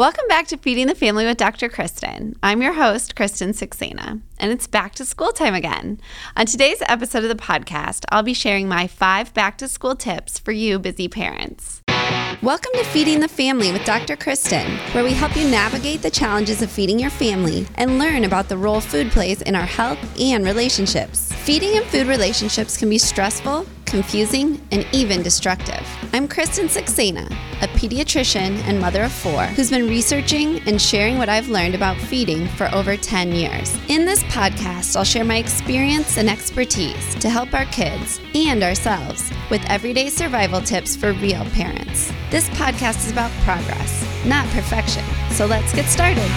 Welcome back to Feeding the Family with Dr. Kristen. I'm your host, Kristen Saxena, and it's back to school time again. On today's episode of the podcast, I'll be sharing my five back to school tips for you busy parents. Welcome to Feeding the Family with Dr. Kristen, where we help you navigate the challenges of feeding your family and learn about the role food plays in our health and relationships. Feeding and food relationships can be stressful, confusing, and even destructive. I'm Kristen Saxena, a pediatrician and mother of four who's been researching and sharing what I've learned about feeding for over 10 years. In this podcast, I'll share my experience and expertise to help our kids and ourselves with everyday survival tips for real parents. This podcast is about progress, not perfection. So let's get started.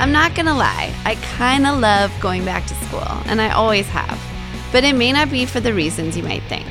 I'm not gonna lie, I kinda love going back to school, and I always have but it may not be for the reasons you might think.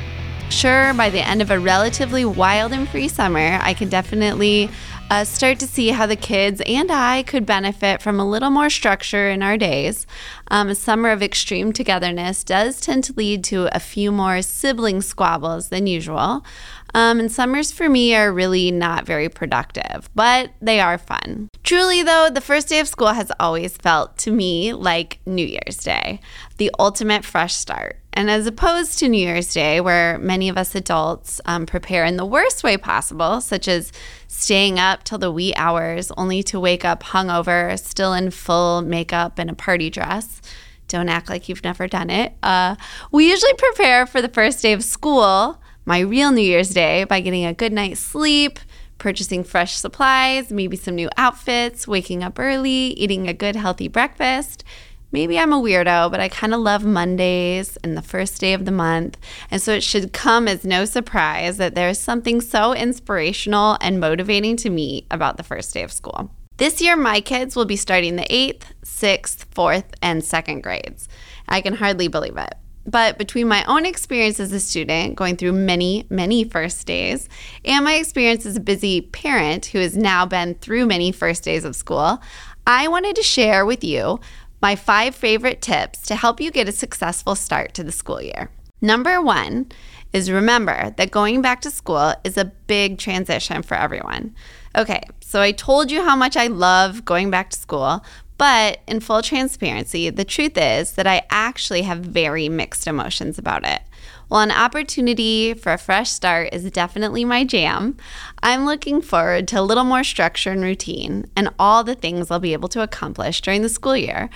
Sure, by the end of a relatively wild and free summer, I can definitely uh, start to see how the kids and I could benefit from a little more structure in our days. Um, a summer of extreme togetherness does tend to lead to a few more sibling squabbles than usual. Um, and summers for me are really not very productive, but they are fun. Truly, though, the first day of school has always felt to me like New Year's Day, the ultimate fresh start. And as opposed to New Year's Day, where many of us adults um, prepare in the worst way possible, such as staying up till the wee hours only to wake up hungover, still in full makeup and a party dress. Don't act like you've never done it. Uh, we usually prepare for the first day of school my real New Year's Day by getting a good night's sleep, purchasing fresh supplies, maybe some new outfits, waking up early, eating a good healthy breakfast. Maybe I'm a weirdo, but I kind of love Mondays and the first day of the month. And so it should come as no surprise that there's something so inspirational and motivating to me about the first day of school. This year, my kids will be starting the eighth, sixth, fourth, and second grades. I can hardly believe it. But between my own experience as a student, going through many, many first days, and my experience as a busy parent who has now been through many first days of school, I wanted to share with you my five favorite tips to help you get a successful start to the school year. Number one is remember that going back to school is a big transition for everyone. Okay, so I told you how much I love going back to school, but in full transparency, the truth is that I actually have very mixed emotions about it. While an opportunity for a fresh start is definitely my jam, I'm looking forward to a little more structure and routine and all the things I'll be able to accomplish during the school year.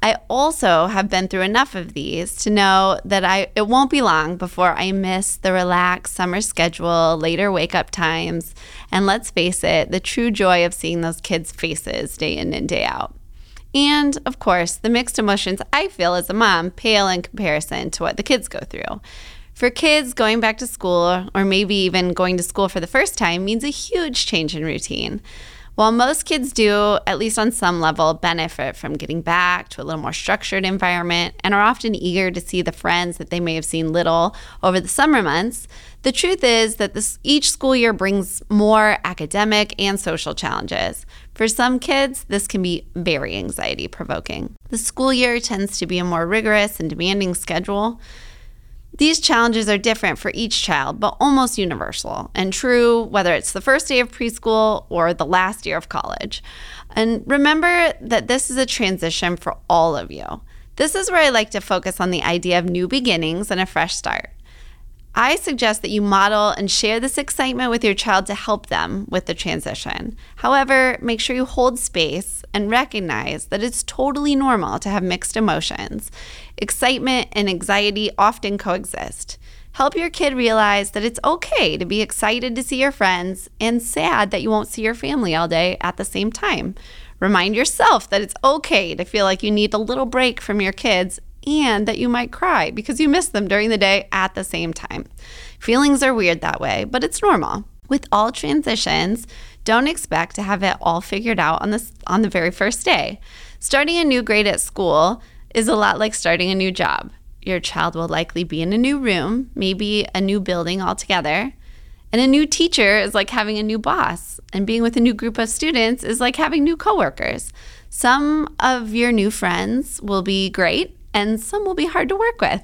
I also have been through enough of these to know that I it won't be long before I miss the relaxed summer schedule, later wake up times, and let's face it, the true joy of seeing those kids' faces day in and day out. And of course, the mixed emotions I feel as a mom pale in comparison to what the kids go through. For kids, going back to school, or maybe even going to school for the first time, means a huge change in routine. While most kids do, at least on some level, benefit from getting back to a little more structured environment and are often eager to see the friends that they may have seen little over the summer months, the truth is that this, each school year brings more academic and social challenges. For some kids, this can be very anxiety provoking. The school year tends to be a more rigorous and demanding schedule. These challenges are different for each child, but almost universal and true whether it's the first day of preschool or the last year of college. And remember that this is a transition for all of you. This is where I like to focus on the idea of new beginnings and a fresh start. I suggest that you model and share this excitement with your child to help them with the transition. However, make sure you hold space and recognize that it's totally normal to have mixed emotions. Excitement and anxiety often coexist. Help your kid realize that it's okay to be excited to see your friends and sad that you won't see your family all day at the same time. Remind yourself that it's okay to feel like you need a little break from your kids and that you might cry because you miss them during the day at the same time. Feelings are weird that way, but it's normal. With all transitions, don't expect to have it all figured out on this on the very first day. Starting a new grade at school is a lot like starting a new job. Your child will likely be in a new room, maybe a new building altogether. And a new teacher is like having a new boss, and being with a new group of students is like having new coworkers. Some of your new friends will be great, and some will be hard to work with.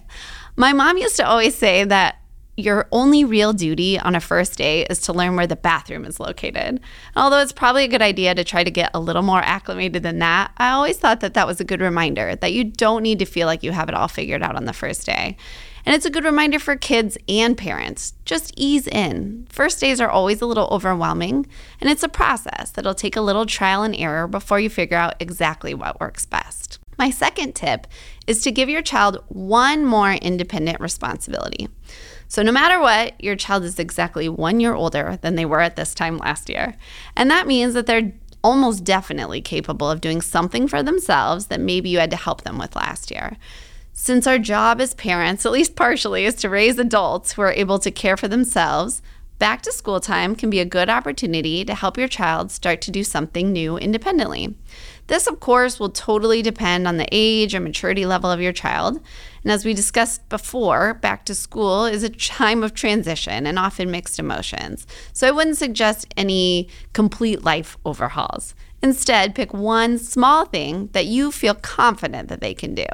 My mom used to always say that your only real duty on a first day is to learn where the bathroom is located. Although it's probably a good idea to try to get a little more acclimated than that, I always thought that that was a good reminder that you don't need to feel like you have it all figured out on the first day. And it's a good reminder for kids and parents. Just ease in. First days are always a little overwhelming, and it's a process that'll take a little trial and error before you figure out exactly what works best. My second tip is to give your child one more independent responsibility. So, no matter what, your child is exactly one year older than they were at this time last year. And that means that they're almost definitely capable of doing something for themselves that maybe you had to help them with last year. Since our job as parents, at least partially, is to raise adults who are able to care for themselves, back to school time can be a good opportunity to help your child start to do something new independently. This, of course, will totally depend on the age or maturity level of your child. And as we discussed before, back to school is a time of transition and often mixed emotions. So I wouldn't suggest any complete life overhauls. Instead, pick one small thing that you feel confident that they can do.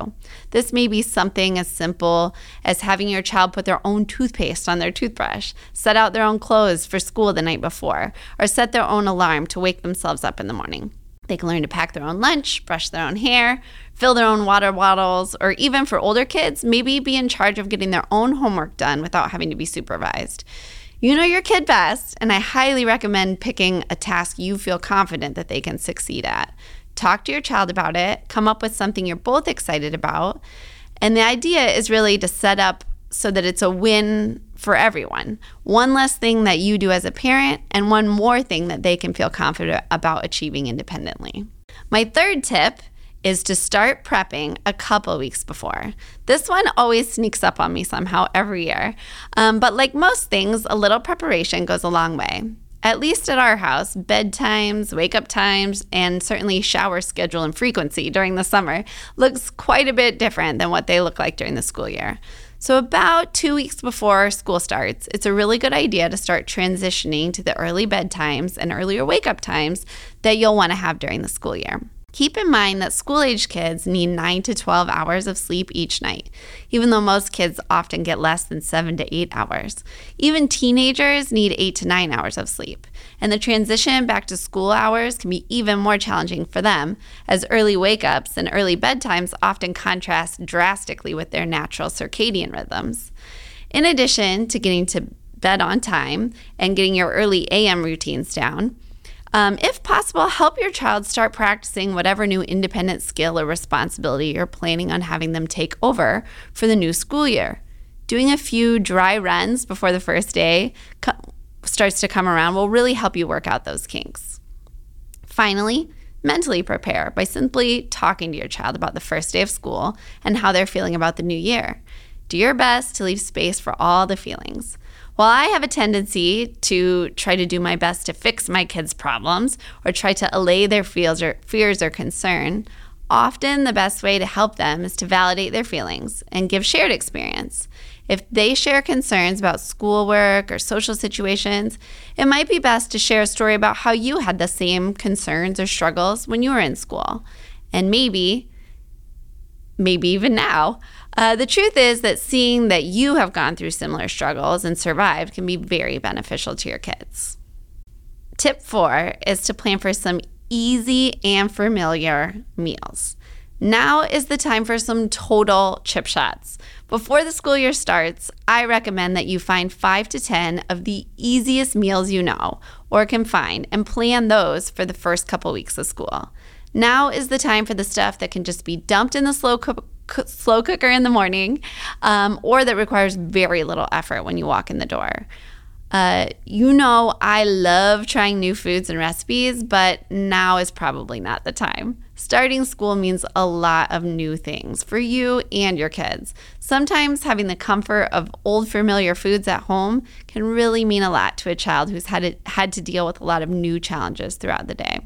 This may be something as simple as having your child put their own toothpaste on their toothbrush, set out their own clothes for school the night before, or set their own alarm to wake themselves up in the morning. They can learn to pack their own lunch, brush their own hair, fill their own water bottles, or even for older kids, maybe be in charge of getting their own homework done without having to be supervised. You know your kid best, and I highly recommend picking a task you feel confident that they can succeed at. Talk to your child about it, come up with something you're both excited about. And the idea is really to set up so that it's a win for everyone. One less thing that you do as a parent, and one more thing that they can feel confident about achieving independently. My third tip is to start prepping a couple weeks before. This one always sneaks up on me somehow every year. Um, but like most things, a little preparation goes a long way. At least at our house, bedtimes, wake up times, and certainly shower schedule and frequency during the summer looks quite a bit different than what they look like during the school year. So, about two weeks before school starts, it's a really good idea to start transitioning to the early bedtimes and earlier wake up times that you'll want to have during the school year. Keep in mind that school age kids need 9 to 12 hours of sleep each night, even though most kids often get less than 7 to 8 hours. Even teenagers need 8 to 9 hours of sleep, and the transition back to school hours can be even more challenging for them, as early wake ups and early bedtimes often contrast drastically with their natural circadian rhythms. In addition to getting to bed on time and getting your early AM routines down, um, if possible, help your child start practicing whatever new independent skill or responsibility you're planning on having them take over for the new school year. Doing a few dry runs before the first day co- starts to come around will really help you work out those kinks. Finally, mentally prepare by simply talking to your child about the first day of school and how they're feeling about the new year. Do your best to leave space for all the feelings. While I have a tendency to try to do my best to fix my kids' problems or try to allay their fears or, fears or concern, often the best way to help them is to validate their feelings and give shared experience. If they share concerns about schoolwork or social situations, it might be best to share a story about how you had the same concerns or struggles when you were in school. And maybe, maybe even now, uh, the truth is that seeing that you have gone through similar struggles and survived can be very beneficial to your kids. Tip four is to plan for some easy and familiar meals. Now is the time for some total chip shots. Before the school year starts, I recommend that you find five to 10 of the easiest meals you know or can find and plan those for the first couple weeks of school. Now is the time for the stuff that can just be dumped in the slow slow cooker in the morning, um, or that requires very little effort when you walk in the door. Uh, you know, I love trying new foods and recipes, but now is probably not the time. Starting school means a lot of new things for you and your kids. Sometimes having the comfort of old familiar foods at home can really mean a lot to a child who's had, it, had to deal with a lot of new challenges throughout the day.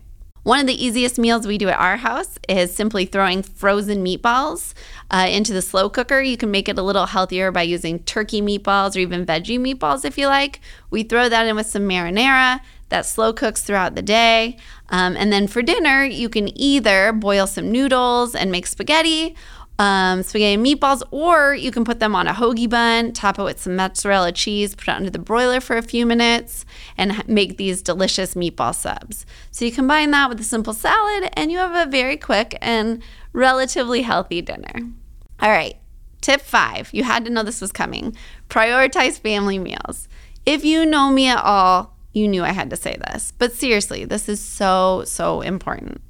One of the easiest meals we do at our house is simply throwing frozen meatballs uh, into the slow cooker. You can make it a little healthier by using turkey meatballs or even veggie meatballs if you like. We throw that in with some marinara that slow cooks throughout the day. Um, and then for dinner, you can either boil some noodles and make spaghetti, um, spaghetti and meatballs, or you can put them on a hoagie bun, top it with some mozzarella cheese, put it under the broiler for a few minutes, and make these delicious meatball subs. So you combine that with a simple salad, and you have a very quick and relatively healthy dinner. All right, tip five you had to know this was coming prioritize family meals. If you know me at all, you knew I had to say this. But seriously, this is so, so important.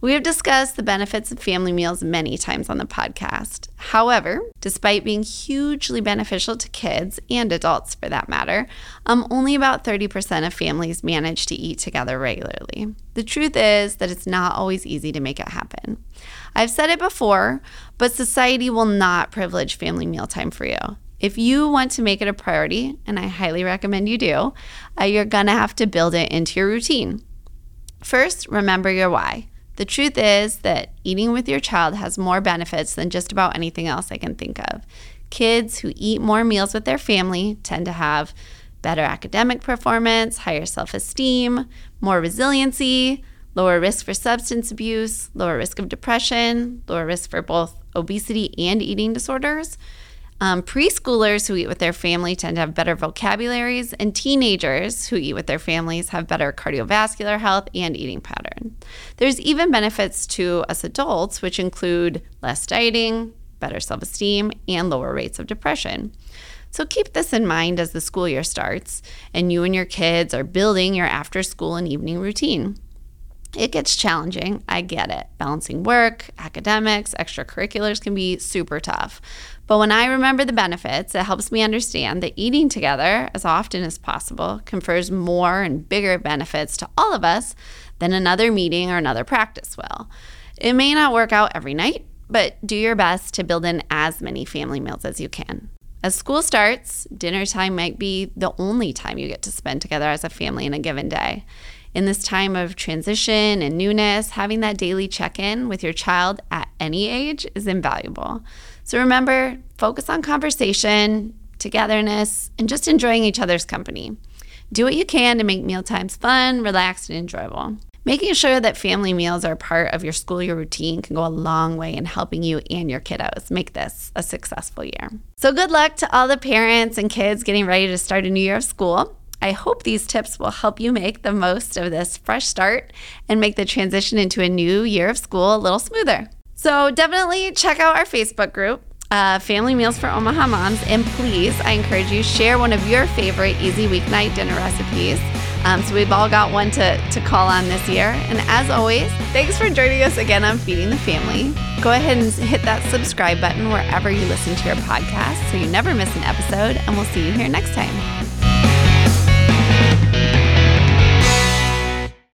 We have discussed the benefits of family meals many times on the podcast. However, despite being hugely beneficial to kids and adults for that matter, um, only about 30% of families manage to eat together regularly. The truth is that it's not always easy to make it happen. I've said it before, but society will not privilege family mealtime for you. If you want to make it a priority, and I highly recommend you do, uh, you're going to have to build it into your routine. First, remember your why. The truth is that eating with your child has more benefits than just about anything else I can think of. Kids who eat more meals with their family tend to have better academic performance, higher self esteem, more resiliency, lower risk for substance abuse, lower risk of depression, lower risk for both obesity and eating disorders. Um, preschoolers who eat with their family tend to have better vocabularies, and teenagers who eat with their families have better cardiovascular health and eating pattern. There's even benefits to us adults, which include less dieting, better self esteem, and lower rates of depression. So keep this in mind as the school year starts and you and your kids are building your after school and evening routine. It gets challenging. I get it. Balancing work, academics, extracurriculars can be super tough. But when I remember the benefits, it helps me understand that eating together as often as possible confers more and bigger benefits to all of us than another meeting or another practice will. It may not work out every night, but do your best to build in as many family meals as you can. As school starts, dinner time might be the only time you get to spend together as a family in a given day. In this time of transition and newness, having that daily check in with your child at any age is invaluable. So remember, focus on conversation, togetherness, and just enjoying each other's company. Do what you can to make meal times fun, relaxed, and enjoyable. Making sure that family meals are part of your school year routine can go a long way in helping you and your kiddos make this a successful year. So, good luck to all the parents and kids getting ready to start a new year of school. I hope these tips will help you make the most of this fresh start and make the transition into a new year of school a little smoother. So definitely check out our Facebook group. Uh, family Meals for Omaha Moms. And please, I encourage you, share one of your favorite easy weeknight dinner recipes. Um, so we've all got one to, to call on this year. And as always, thanks for joining us again on Feeding the Family. Go ahead and hit that subscribe button wherever you listen to your podcast so you never miss an episode. And we'll see you here next time.